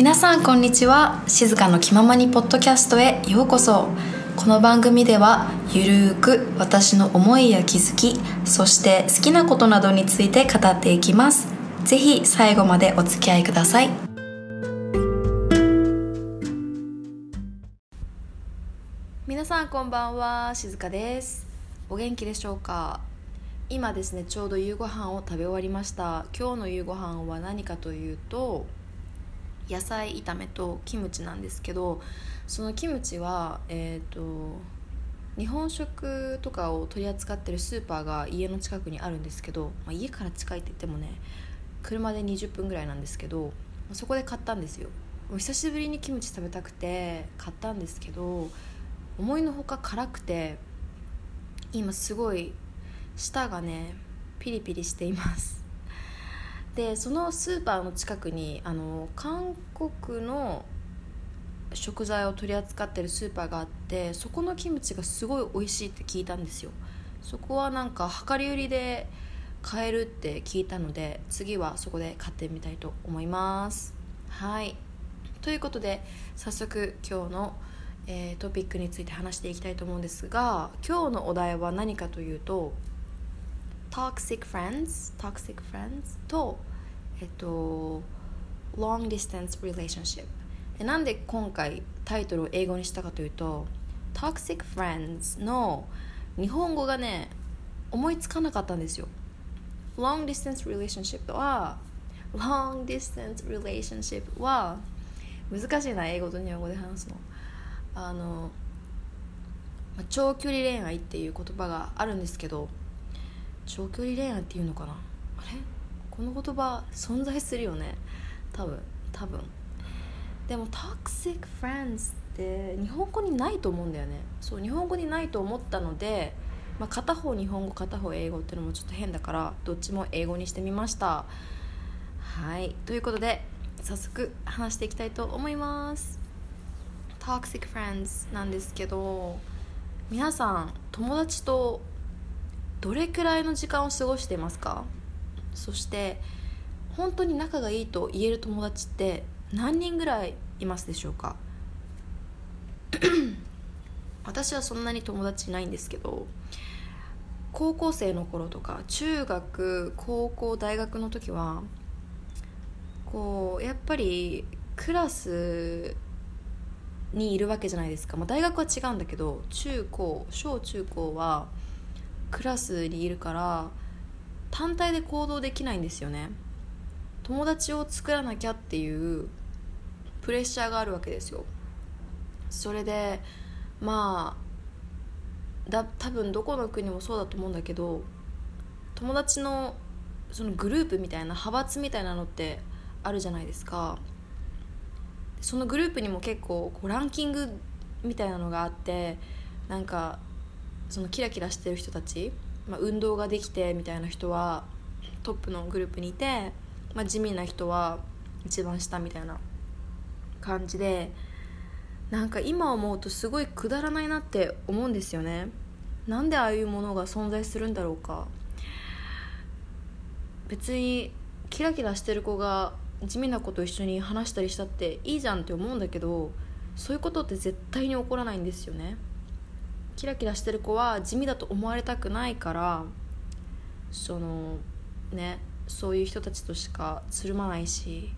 皆さんこんにちは。静かの気ままにポッドキャストへようこそ。この番組ではゆるーく私の思いや気づきそして好きなことなどについて語っていきます。ぜひ最後までお付き合いください。皆さんこんばんは。静香です。お元気でしょうか？今ですねちょうど夕ご飯を食べ終わりました。今日の夕ご飯は何かというと野菜炒めとキムチなんですけどそのキムチはえっ、ー、と日本食とかを取り扱ってるスーパーが家の近くにあるんですけど、まあ、家から近いって言ってもね車で20分ぐらいなんですけどそこで買ったんですよ。もう久しぶりにキムチ食べたくて買ったんですけど思いのほか辛くて今すごい舌がねピリピリしています。でそのスーパーの近くにあの韓国の食材を取り扱ってるスーパーがあってそこのキムチがすごい美味しいって聞いたんですよ。そこはなんか量り売りで買えるって聞いたので次はそこで買ってみたいと思います。はい。ということで早速今日の、えー、トピックについて話していきたいと思うんですが今日のお題は何かというと toxic friends toxic friends とえっと long distance relationship なんで今回タイトルを英語にしたかというと toxic friends の日本語がね思いつかなかったんですよ。long distance relationship は long distance relationship は難しいな英語と日本語で話すの。あの長距離恋愛っていう言葉があるんですけど長距離恋愛っていうのかな？あれ？この言葉存在するよね。多分。多分。でも toxic friends って日本語にないと思うんだよね。そう日本語にないと思ったので、まあ、片方日本語片方英語っていうのもちょっと変だからどっちも英語にしてみました。はい。ということで早速話していきたいと思います。toxic friends なんですけど皆さん友達とどれくらいの時間を過ごしていますか？そして本当に仲がいいと言える友達って何人ぐらいいますでしょうか？私はそんなに友達いないんですけど高校生の頃とか中学高校大学の時はこうやっぱりクラスにいるわけじゃないですか、まあ、大学は違うんだけど中高小中高はクラスにいるから単体で行動できないんですよね。友達を作らなきゃっていうプレッシャーがあるわけですよ。それでまあだ多分どこの国もそうだと思うんだけど友達のそのグループみたいな派閥みたいなのってあるじゃないですか。そのグループにも結構こうランキングみたいなのがあってなんかそのキラキラしてる人たち、まあ、運動ができてみたいな人はトップのグループにいて、まあ、地味な人は一番下みたいな感じでなんか今思うとすごいくだらないなって思うんですよね。なんでああいうものが存在するんだろうか。別にキラキラしてる子が地味な子と一緒に話したりしたっていいじゃんって思うんだけどそういうことって絶対に起こらないんですよね。キラキラしてる子は地味だと思われたくないからそのねそういう人たちとしかつるまないし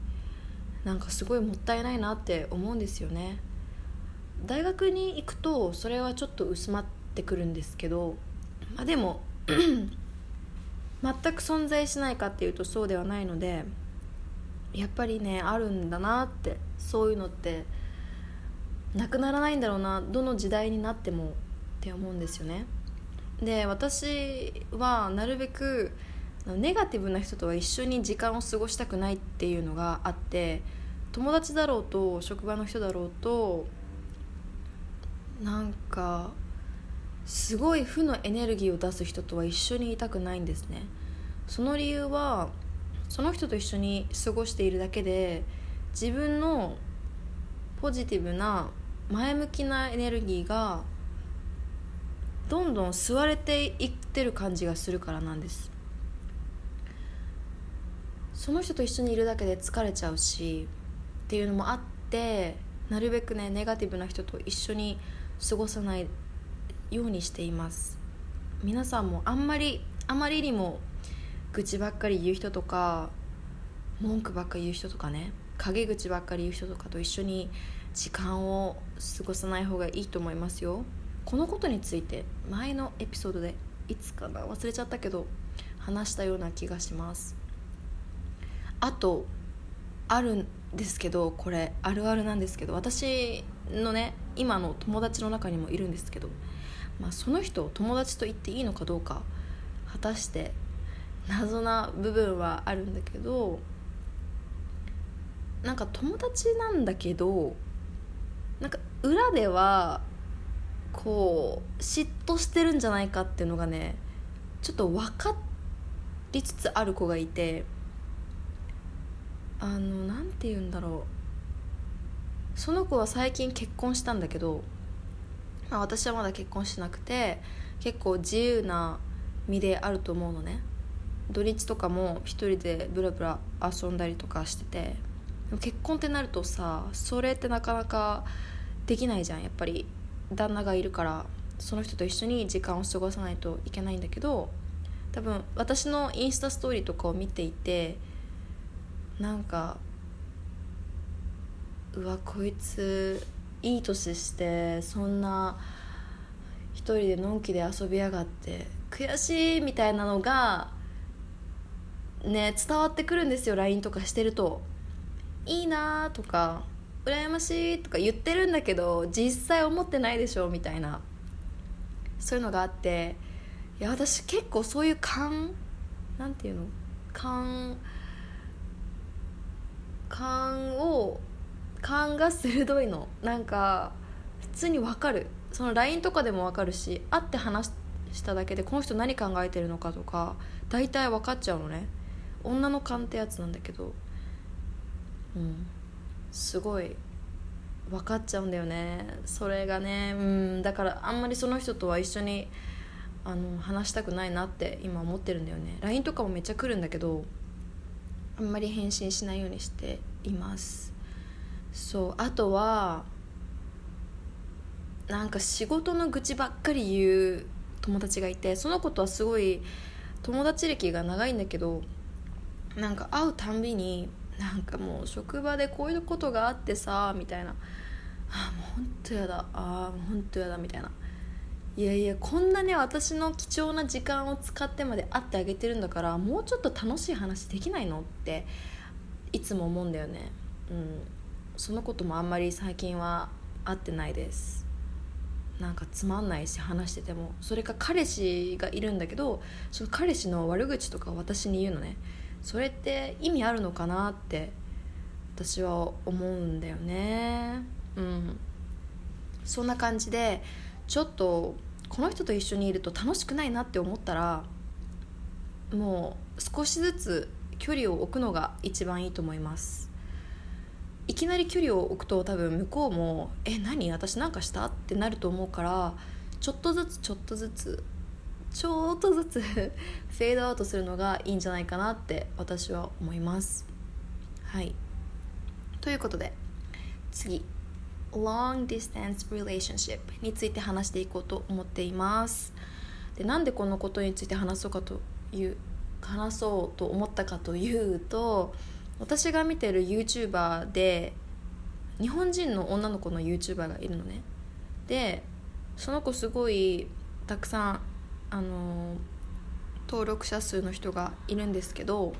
なんかすごいもったいないなって思うんですよね。大学に行くとそれはちょっと薄まってくるんですけど、まあ、でも 全く存在しないかっていうとそうではないのでやっぱりねあるんだなってそういうのってなくならないんだろうなどの時代になってもって思うんですよね。で私はなるべくネガティブな人とは一緒に時間を過ごしたくないっていうのがあって友達だろうと職場の人だろうとなんかすごい負のエネルギーを出す人とは一緒にいたくないんですね。その理由はその人と一緒に過ごしているだけで自分のポジティブな前向きなエネルギーがどんどん吸われていってる感じがするからなんです。その人と一緒にいるだけで疲れちゃうしっていうのもあってなるべくねネガティブな人と一緒に過ごさないようにしています。皆さんもあんまりあまりにも愚痴ばっかり言う人とか文句ばっかり言う人とかね陰口ばっかり言う人とかと一緒に時間を過ごさない方がいいと思いますよ。このことについて前のエピソードでいつかな忘れちゃったけど話したような気がします。あとあるんですけどこれあるあるなんですけど私のね今の友達の中にもいるんですけど、まあ、その人を友達と言っていいのかどうか果たして謎な部分はあるんだけどなんか友達なんだけどなんか裏ではこう嫉妬してるんじゃないかっていうのがねちょっと分かりつつある子がいてあの何て言うんだろう。その子は最近結婚したんだけど、まあ、私はまだ結婚しなくて結構自由な身であると思うのね。土日とかも一人でブラブラ遊んだりとかしてて結婚ってなるとさそれってなかなかできないじゃんやっぱり。旦那がいるからその人と一緒に時間を過ごさないといけないんだけど多分私のインスタストーリーとかを見ていてなんかうわこいついい年してそんな一人でのんきで遊びやがって悔しいみたいなのがね伝わってくるんですよ LINE とかしてると。いいなとか羨ましいとか言ってるんだけど実際思ってないでしょみたいなそういうのがあっていや私結構そういう勘なんていうの？勘勘を勘が鋭いの。なんか普通に分かる。その LINE とかでも分かるし会って話しただけでこの人何考えてるのかとか大体分かっちゃうのね。女の勘ってやつなんだけど。うん。すごい分かっちゃうんだよね。それがねうんだからあんまりその人とは一緒にあの話したくないなって今思ってるんだよね。LINE とかもめっちゃ来るんだけどあんまり返信しないようにしています。そうあとはなんか仕事の愚痴ばっかり言う友達がいてその子とはすごい友達歴が長いんだけどなんか会うたんびになんかもう職場でこういうことがあってさみたいな。あもう本当やだ。あもう本当やだ。みたいな。いやいやこんなね私の貴重な時間を使ってまで会ってあげてるんだからもうちょっと楽しい話できないのっていつも思うんだよね。うん。そのこともあんまり最近は会ってないです。なんかつまんないし話してても。それか彼氏がいるんだけどその彼氏の悪口とか私に言うのね。それって意味あるのかなって私は思うんだよね。うん。そんな感じでちょっとこの人と一緒にいると楽しくないなって思ったらもう少しずつ距離を置くのが一番いいと思います。いきなり距離を置くと多分向こうも「え何？私なんかした?」ってなると思うからちょっとずつちょっとずつちょっとずつ フェードアウトするのがいいんじゃないかなって私は思います。はい。ということで次。long distance relationship について話していこうと思っています。でなんでこのことについて話そうかという話そうと思ったかというと私が見てる YouTuber で日本人の女の子の YouTuber がいるのね。でその子すごいたくさんあの登録者数の人がいるんですけど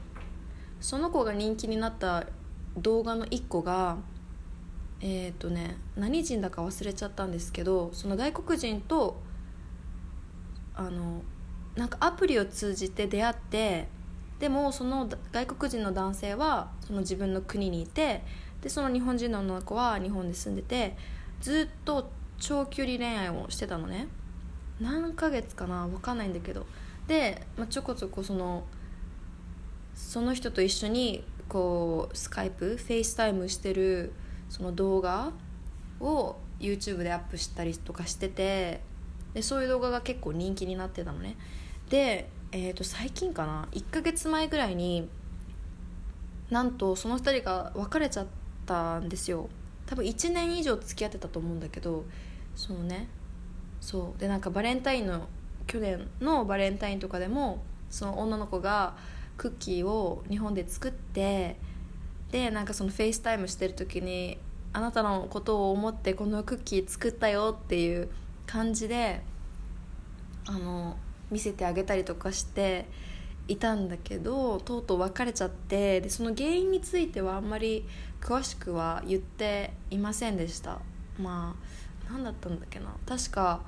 その子が人気になった動画の1個がえっ、ー、とね何人だか忘れちゃったんですけどその外国人とあのなんかアプリを通じて出会ってでもその外国人の男性はその自分の国にいてでその日本人の女の子は日本で住んでてずっと長距離恋愛をしてたのね。何ヶ月かな分かんないんだけど。で、まあ、ちょこちょこそのその人と一緒にこう Skype FaceTime してるその動画を YouTube でアップしたりとかしててでそういう動画が結構人気になってたのね。で、えー、と最近かな1ヶ月前ぐらいになんとその2人が別れちゃったんですよ。多分1年以上付き合ってたと思うんだけどそのねそう。でなんかバレンタインの去年のバレンタインとかでもその女の子がクッキーを日本で作ってでなんかその FaceTime してる時にあなたのことを思ってこのクッキー作ったよっていう感じであの見せてあげたりとかしていたんだけどとうとう別れちゃってでその原因についてはあんまり詳しくは言っていませんでした。まあ何だったんだっけな。確か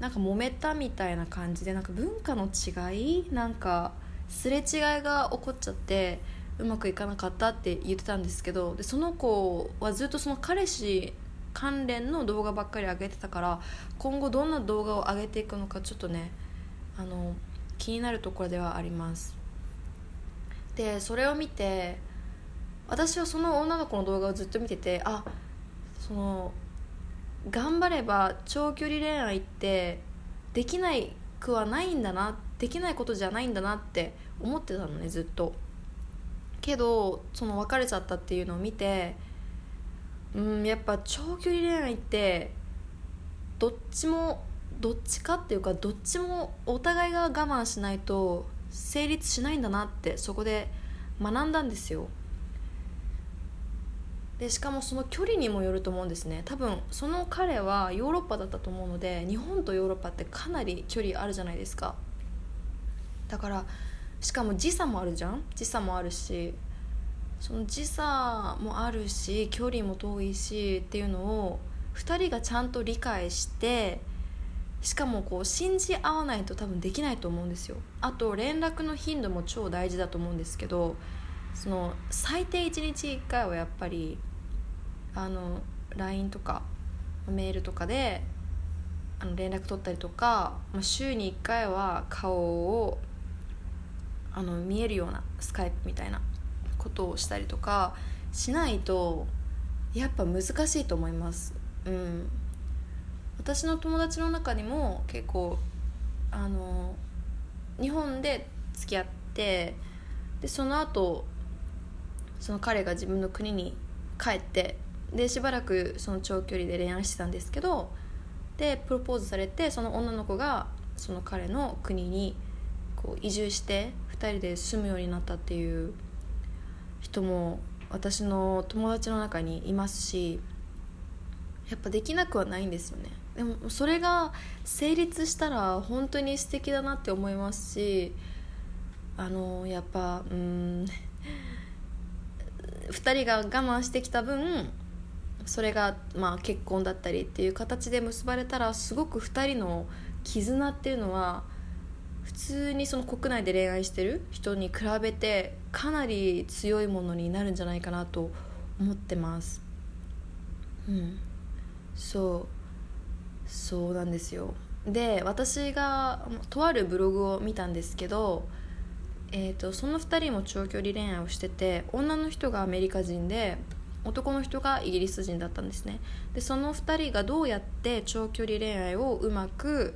なんか揉めたみたいな感じでなんか文化の違い？なんかすれ違いが起こっちゃってうまくいかなかったって言ってたんですけどでその子はずっとその彼氏関連の動画ばっかり上げてたから今後どんな動画を上げていくのかちょっとねあの気になるところではあります。でそれを見て私はその女の子の動画をずっと見ててあその頑張れば長距離恋愛ってできないくはないんだなできないことじゃないんだなって思ってたのねずっと。けどその別れちゃったっていうのを見てうんやっぱ長距離恋愛ってどっちもどっちかっていうかどっちもお互いが我慢しないと成立しないんだなってそこで学んだんですよ。でしかもその距離にもよると思うんですね。多分その彼はヨーロッパだったと思うので日本とヨーロッパってかなり距離あるじゃないですか。だからしかも時差もあるじゃん？時差もあるしその時差もあるし距離も遠いしっていうのを2人がちゃんと理解してしかもこう信じ合わないと多分できないと思うんですよ。あと連絡の頻度も超大事だと思うんですけどその最低1日1回はやっぱりあの LINE とかメールとかであの連絡取ったりとか、まあ、週に1回は顔をあの見えるようなスカイプみたいなことをしたりとかしないとやっぱ難しいと思います。うん。私の友達の中にも結構あの日本で付き合ってでその後その彼が自分の国に帰ってでしばらくその長距離で恋愛してたんですけどでプロポーズされてその女の子がその彼の国にこう移住して2人で住むようになったっていう人も私の友達の中にいますしやっぱできなくはないんですよね。でもそれが成立したら本当に素敵だなって思いますしあのやっぱうん2人が我慢してきた分それがまあ結婚だったりっていう形で結ばれたらすごく2人の絆っていうのは普通にその国内で恋愛してる人に比べてかなり強いものになるんじゃないかなと思ってます。うん。そう。そうなんですよ。で私がとあるブログを見たんですけど、えーと、その2人も長距離恋愛をしてて女の人がアメリカ人で男の人がイギリス人だったんですね。でその2人がどうやって長距離恋愛をうまく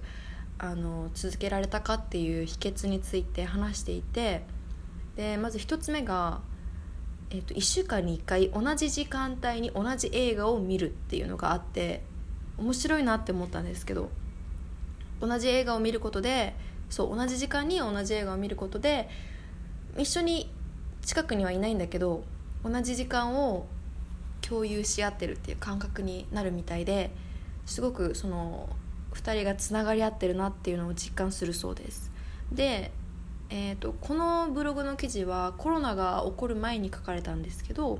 あの続けられたかっていう秘訣について話していてでまず1つ目が、えーと、1週間に1回同じ時間帯に同じ映画を見るっていうのがあって面白いなって思ったんですけど同じ映画を見ることでそう同じ時間に同じ映画を見ることで一緒に近くにはいないんだけど同じ時間を共有し合ってるっていう感覚になるみたいですごくその2人がつながり合ってるなっていうのを実感するそうです。で、えーと、このブログの記事はコロナが起こる前に書かれたんですけど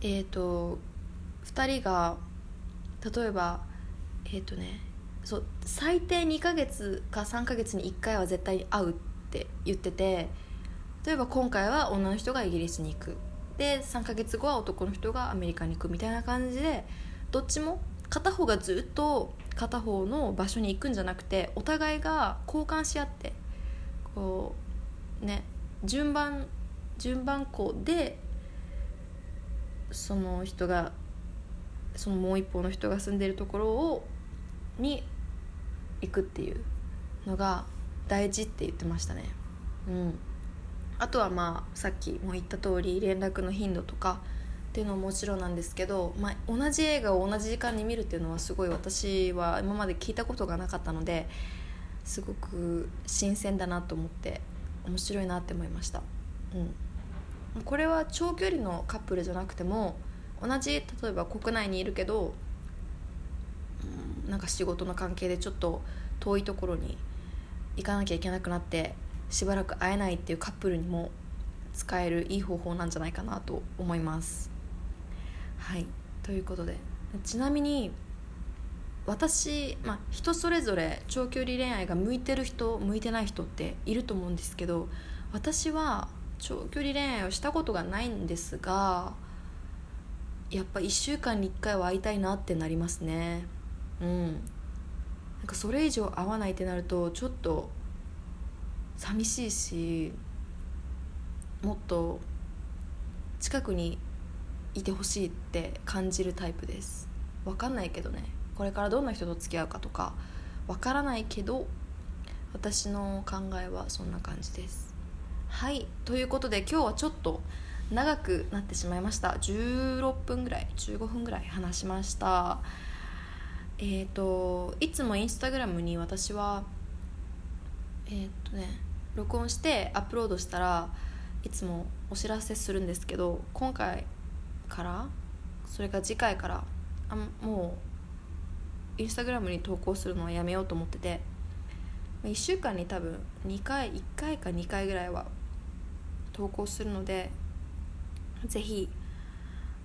えっ、ー、と2人が例えばえっ、ー、とねそう最低2ヶ月か3ヶ月に1回は絶対会うって言ってて例えば今回は女の人がイギリスに行く。で3ヶ月後は男の人がアメリカに行くみたいな感じでどっちも片方がずっと片方の場所に行くんじゃなくてお互いが交換し合ってこうね順番順番こうでその人がそのもう一方の人が住んでるところをに行くっていうのが大事って言ってましたね。うん。あとはまあさっきも言った通り連絡の頻度とかっていうのももちろんなんですけど、まあ、同じ映画を同じ時間に見るっていうのはすごい私は今まで聞いたことがなかったのですごく新鮮だなと思って面白いなって思いました、うん、これは長距離のカップルじゃなくても同じ例えば国内にいるけど、なんか仕事の関係でちょっと遠いところに行かなきゃいけなくなってしばらく会えないっていうカップルにも使えるいい方法なんじゃないかなと思います。はい。ということでちなみに私、まあ、人それぞれ長距離恋愛が向いてる人向いてない人っていると思うんですけど私は長距離恋愛をしたことがないんですがやっぱ1週間に1回は会いたいなってなりますね。うん。なんかそれ以上会わないってなるとちょっと寂しいしもっと近くにいてほしいって感じるタイプです。分かんないけどね。これからどんな人と付き合うかとか分からないけど私の考えはそんな感じです。はい。ということで今日はちょっと長くなってしまいました。16分ぐらい15分ぐらい話しました。えっ、ー、といつもインスタグラムに私はえっ、ー、とね録音してアップロードしたらいつもお知らせするんですけど今回からそれか次回からあもうインスタグラムに投稿するのはやめようと思ってて1週間に多分2回1回か2回ぐらいは投稿するのでぜひ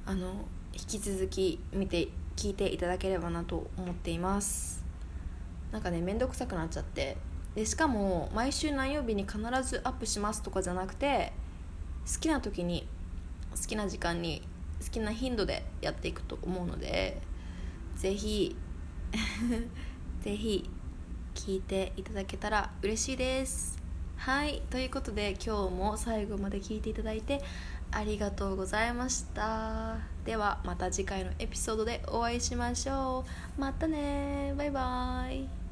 あの引き続き見て聞いていただければなと思っています。なんかね面倒くさくなっちゃって。でしかも毎週何曜日に必ずアップしますとかじゃなくて好きな時に好きな時間に好きな頻度でやっていくと思うのでぜひ ぜひ聞いていただけたら嬉しいです。はい。ということで今日も最後まで聞いていただいてありがとうございました。ではまた次回のエピソードでお会いしましょう。またねバイバーイ。